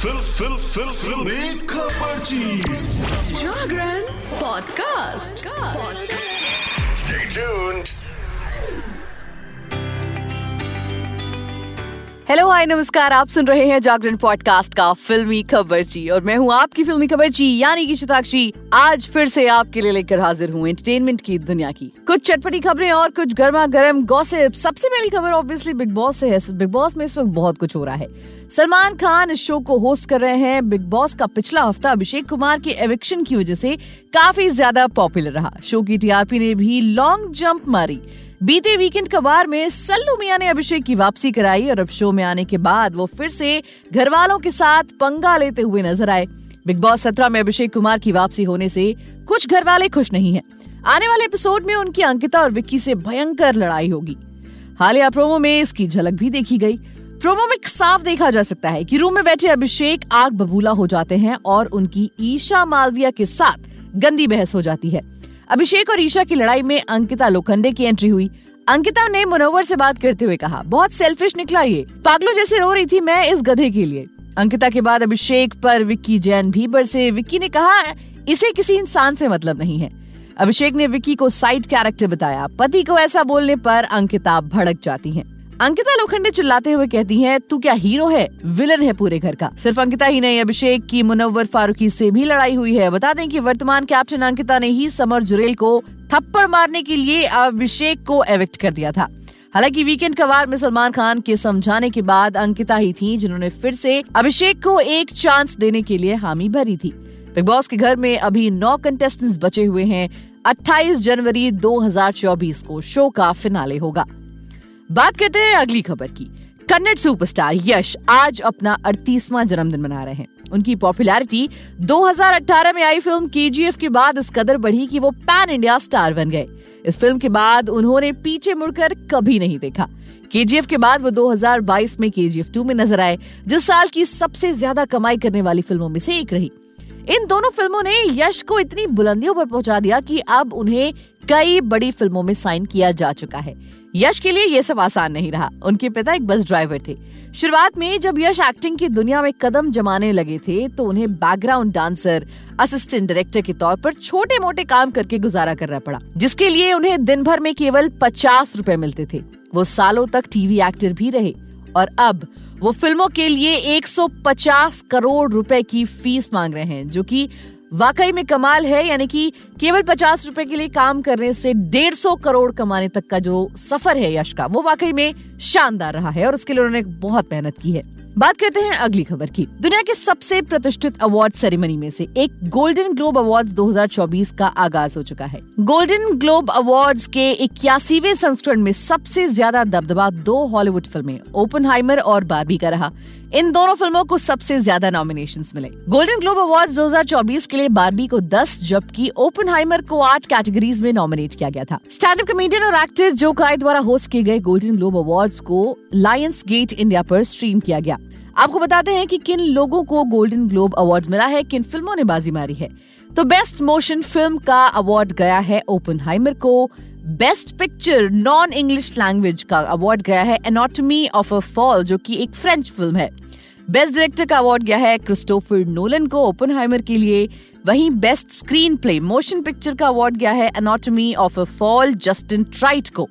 Fill फिल फिल fill. Khabar Jagran podcast Stay tuned. Hello hi नमस्कार। आप सुन रहे हैं जागरण पॉडकास्ट का फिल्मी खबर जी, और मैं हूँ आपकी फिल्मी खबर जी, यानी कि शताक्षी आज फिर से आपके लिए लेकर हाजिर हूँ एंटरटेनमेंट की दुनिया की। कुछ चटपटी खबरें और कुछ गर्मा गर्म गॉसिप सबसे पहली खबर ऑब्वियसली बिग बॉस से है। बिग बॉस में इस वक्त बहुत कुछ हो रहा है। सलमान खान इस शो को होस्ट कर रहे हैं। बिग बॉस का पिछला हफ़्ता अभिषेक कुमार के एविक्शन की वजह से काफ़ी ज़्यादा पॉपुलर रहा। शो की टीआरपी ने भी लॉन्ग जंप मारी। बीते वीकेंड कबार में सल्लू मिया ने अभिषेक की वापसी कराई और अब शो में आने के बाद वो फिर से घर वालों के साथ पंगा लेते हुए नज़र आए। बिग बॉस सत्रह में अभिषेक कुमार की वापसी होने से कुछ घर वाले खुश नहीं हैं। आने वाले एपिसोड में उनकी अंकिता और विक्की से भयंकर लड़ाई होगी। हालिया प्रोमो में इसकी झलक भी देखी गई। प्रोमो में साफ़ देखा जा सकता है कि रूम में बैठे अभिषेक आग बबूला हो जाते हैं और उनकी ईशा मालविया के साथ गंदी बहस हो जाती है। अभिषेक और ईशा की लड़ाई में अंकिता लोखंडे की एंट्री हुई। अंकिता ने मुनव्वर से बात करते हुए कहा, बहुत सेल्फिश निकला ये। पागलों जैसे रो रही थी मैं इस गधे के लिए। अंकिता के बाद अभिषेक पर विक्की जैन भी बरसे। विक्की ने कहा, इसे किसी इंसान से मतलब नहीं है। अभिषेक ने विक्की को साइड कैरेक्टर बताया। पति को ऐसा बोलने पर अंकिता भड़क जाती हैं। अंकिता लोखंडे चिल्लाते हुए कहती है, तू क्या हीरो है? विलन है पूरे घर का। सिर्फ़ अंकिता ही नहीं, अभिषेक की, मुनव्वर फारूकी से भी लड़ाई हुई है। बता दें कि वर्तमान कैप्टन अंकिता ने ही समर जुरेल को थप्पड़ मारने के लिए अभिषेक को एविक्ट कर दिया था। हालाँकि वीकेंड का वार में सलमान खान के समझाने के बाद अंकिता ही थी, जिन्होंने फिर से अभिषेक को एक चांस देने के लिए हामी भरी थी। बिग बॉस के घर में अभी नौ कंटेस्टेंट्स बचे हुए हैं। 28 जनवरी 2024 को शो का फिनाले होगा। बात करते हैं अगली खबर की। कन्नड़ सुपरस्टार यश आज अपना अड़तीसवां जन्मदिन मना रहे हैं। उनकी पॉपुलैरिटी 2018 में आई फ़िल्म केजीएफ के बाद इस कदर बढ़ी कि वो पैन इंडिया स्टार बन गए। इस फ़िल्म के बाद उन्होंने पीछे मुड़कर कभी नहीं देखा। केजीएफ के बाद वो 2022 में केजीएफ 2 में नज़र आए जो साल की सबसे ज़्यादा कमाई करने वाली फ़िल्मों में से एक रही। इन दोनों फ़िल्मों ने यश को इतनी बुलंदियों पर पहुँचा दिया कि अब उन्हें कई बड़ी फ़िल्मों में साइन किया जा चुका है। यश के लिए ये सब आसान नहीं रहा। उनके पिता एक बस ड्राइवर थे। शुरुआत में जब यश एक्टिंग की दुनिया में कदम जमाने लगे थे तो उन्हें बैकग्राउंड डांसर असिस्टेंट डायरेक्टर के तौर पर छोटे मोटे काम करके गुजारा करना पड़ा, जिसके लिए उन्हें दिन भर में केवल पचास रुपए मिलते थे। वो सालों तक टीवी एक्टर भी रहे और अब वो फ़िल्मों के लिए 150 करोड़ रुपए की फ़ीस मांग रहे हैं, जो कि वाकई में कमाल है, यानी कि केवल पचास रुपए के लिए काम करने से डेढ़ सौ करोड़ कमाने तक का जो सफ़र है यश का वो वाकई में शानदार रहा है और उसके लिए उन्होंने बहुत मेहनत की है। बात करते हैं अगली खबर की। दुनिया के सबसे प्रतिष्ठित अवार्ड सेरेमनी में से एक गोल्डन ग्लोब अवार्ड्स 2024 का आगाज़ हो चुका है। गोल्डन ग्लोब अवार्ड्स के इक्यासीवे संस्करण में सबसे ज़्यादा दबदबा दो हॉलीवुड फ़िल्में ओपन और बारबी का रहा। इन दोनों फ़िल्मों को सबसे ज़्यादा नॉमिनेशन मिले। गोल्डन ग्लोब अवार्ड 2024 के लिए बारबी को 10 जबकि ओपन को आठ कैटेगरीज में नॉमिनेट किया गया था। स्टैंड अप कमेडियन और एक्टर जो काय द्वारा होस्ट किए गए गोल्डन ग्लोब अवार्ड को लायंस गेट इंडिया पर स्ट्रीम किया गया। आपको बताते हैं कि किन लोगों को गोल्डन ग्लोब अवार्ड मिला है, किन फ़िल्मों ने बाजी मारी है। तो बेस्ट मोशन फ़िल्म का अवार्ड गया है ओपन को। Best picture non English language का अवार्ड गया है एनाटॉमी ऑफ़ अ फॉल जो कि एक फ्रेंच फ़िल्म है। बेस्ट डायरेक्टर का अवार्ड गया है क्रिस्टोफर नोलन को ओपन के लिए। वहीं best screenplay motion picture का अवार्ड गया है Anatomy of a Fall Justine Triet को।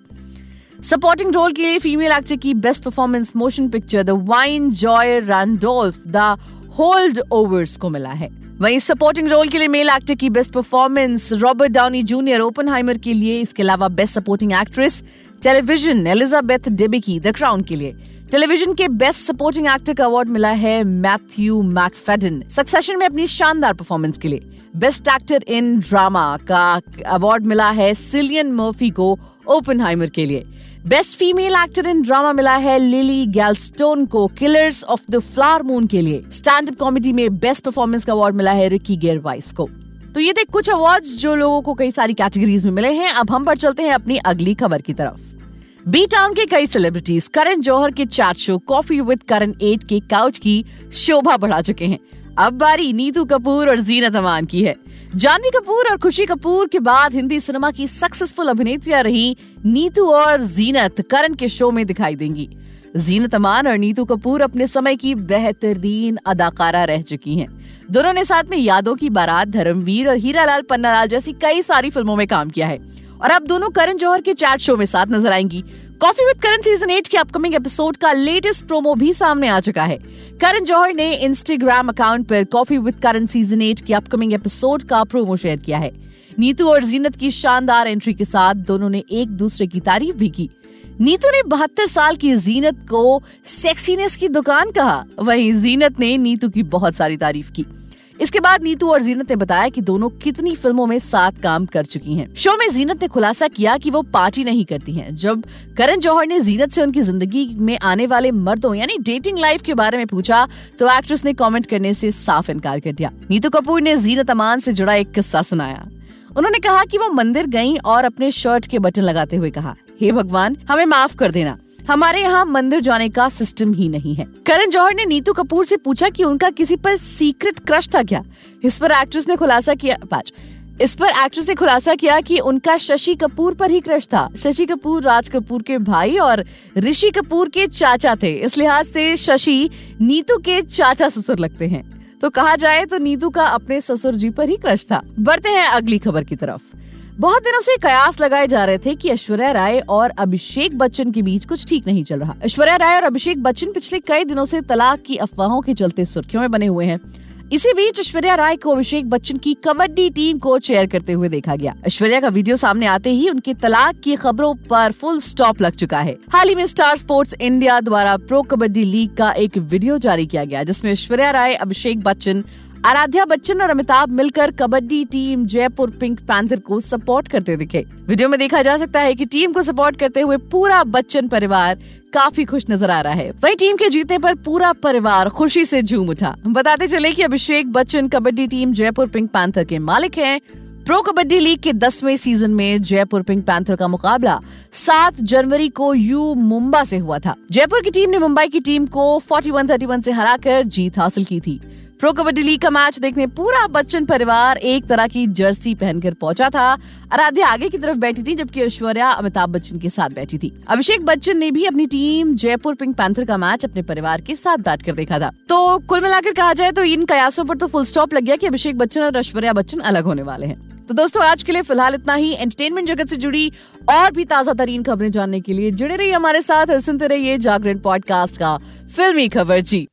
सपोर्टिंग रोल के लिए फीमेल एक्टर की best performance motion picture Da'Vine Joy Randolph the Holdovers को मिला है। वहीं सपोर्टिंग रोल के लिए मेल एक्टर की best performance Robert Downey Junior Oppenheimer के लिए, इसके अलावा best supporting actress television Elizabeth Debicki the Crown के लिए। टेलीविज़न के बेस्ट सपोर्टिंग एक्टर का अवार्ड मिला है मैथ्यू मैकफेडन सक्सेशन में अपनी शानदार परफॉर्मेंस के लिए। बेस्ट एक्टर इन ड्रामा का अवार्ड मिला है सिलियन मर्फी को ओपन के लिए। Best female actor in drama मिला है लिली गैलस्टोन को Killers of the Flower Moon के लिए। स्टैंड अप कॉमेडी में बेस्ट परफॉर्मेंस का अवार्ड मिला है रिकी गेरवाइस को। तो ये थे कुछ अवार्ड्स जो लोगों को कई सारी कैटेगरीज में मिले हैं। अब हम पर चलते हैं अपनी अगली खबर की तरफ़। बी टाउन के कई सेलिब्रिटीज करण जौहर के chat show coffee with Karan eight के काउच की शोभा बढ़ा चुके हैं। अब बारी नीतू कपूर और जीनत अमान की है। जानवी कपूर और खुशी कपूर के बाद हिंदी सिनेमा की सक्सेसफुल अभिनेत्रियाँ रही नीतू और जीनत, करण के शो में दिखाई देंगी। जीनत अमान और नीतू कपूर अपने समय की बेहतरीन अदाकारा रह चुकी हैं। दोनों ने साथ में यादों की बारात, धर्मवीर और हीरा हीरालाल पन्नालाल जैसी कई सारी फ़िल्मों में काम किया है। और अब दोनों करण जौहर के चैट शो में साथ नज़र आएँगी। Coffee with Karan season eight के अपकमिंग एपिसोड का लेटेस्ट प्रोमो भी सामने आ चुका है। करण जौहर ने इंस्टाग्राम अकाउंट पर coffee with Karan season eight के अपकमिंग एपिसोड का प्रोमो शेयर किया है। नीतू और जीनत की शानदार एंट्री के साथ दोनों ने एक दूसरे की तारीफ़ भी की। नीतू ने बहत्तर साल की जीनत को सेक्सीनेस की दुकान कहा। वहीं जीनत ने नीतू की बहुत सारी तारीफ़ की। इसके बाद नीतू और जीनत ने बताया कि दोनों कितनी फ़िल्मों में साथ काम कर चुकी हैं। शो में जीनत ने खुलासा किया कि वो पार्टी नहीं करती हैं। जब करण जौहर ने जीनत से उनकी ज़िंदगी में आने वाले मर्दों, यानी डेटिंग लाइफ के बारे में पूछा तो एक्ट्रेस ने कमेंट करने से साफ़ इनकार कर दिया नीतू कपूर ने जीनत अमान से जुड़ा एक किस्सा सुनाया उन्होंने कहा कि वो मंदिर गईं और अपने शर्ट के बटन लगाते हुए कहा, हे hey भगवान, हमें माफ़ कर देना हमारे यहाँ मंदिर जाने का सिस्टम ही नहीं है। करण जौहर ने नीतू कपूर से पूछा कि उनका किसी पर सीक्रेट क्रश था क्या? इस पर एक्ट्रेस ने खुलासा किया, पाँच। इस पर एक्ट्रेस ने खुलासा किया कि उनका शशि कपूर पर ही क्रश था। शशि कपूर राज कपूर के भाई और ऋषि कपूर के चाचा थे। इस लिहाज से शशि नीतू के चाचा ससुर लगते हैं। तो कहा जाए तो नीतू का अपने ससुर जी पर ही क्रश था। बढ़ते हैं अगली खबर की तरफ़। बहुत दिनों से कयास लगाए जा रहे थे कि ऐश्वर्या राय और अभिषेक बच्चन के बीच कुछ ठीक नहीं चल रहा। ऐश्वर्या राय और अभिषेक बच्चन पिछले कई दिनों से तलाक की अफवाहों के चलते सुर्खियों में बने हुए हैं। इसी बीच ऐश्वर्या राय को अभिषेक बच्चन की कबड्डी टीम को चेयर करते हुए देखा गया। ऐश्वर्या का वीडियो सामने आते ही उनके तलाक की खबरों पर फुल स्टॉप लग चुका है। हाल ही में स्टार स्पोर्ट्स इंडिया द्वारा प्रो कबड्डी लीग का एक वीडियो जारी किया गया, जिसमें ऐश्वर्या राय, अभिषेक बच्चन आराध्या बच्चन और अमिताभ मिलकर kabaddi team Jaipur Pink Panther को सपोर्ट करते दिखे। वीडियो में देखा जा सकता है कि टीम को सपोर्ट करते हुए पूरा बच्चन परिवार काफ़ी खुश नज़र आ रहा है। वही टीम के जीतने पर पूरा परिवार खुशी से झूम उठा। बताते चले कि Abhishek Bachchan kabaddi team Jaipur Pink Panther के मालिक हैं। प्रो कबड्डी लीग के दसवें सीज़न में जयपुर पिंक पैंथर का मुकाबला 7 जनवरी को यू मुंबा से हुआ था। जयपुर की टीम ने मुंबई की टीम को 41-31 से हराकर जीत हासिल की थी। प्रो कबड्डी लीग का मैच देखने पूरा बच्चन परिवार एक तरह की जर्सी पहनकर पहुँचा था। आराध्या आगे की तरफ़ बैठी थी, जबकि ऐश्वर्या अमिताभ बच्चन के साथ बैठी थी। अभिषेक बच्चन ने भी अपनी टीम जयपुर पिंक पैंथर का मैच अपने परिवार के साथ बैठ कर देखा था। तो कुल मिलाकर कहा जाए तो इन कयासों पर तो फुल स्टॉप लग गया की अभिषेक बच्चन और ऐश्वर्या बच्चन अलग होने वाले हैं। तो दोस्तों, आज के लिए फ़िलहाल इतना ही। एंटरटेनमेंट जगत से जुड़ी और भी ताज़ा तरीन खबरें जानने के लिए जुड़े रहिए हमारे साथ। और सुनते रहिए जागरण पॉडकास्ट का फिल्मी खबर जी।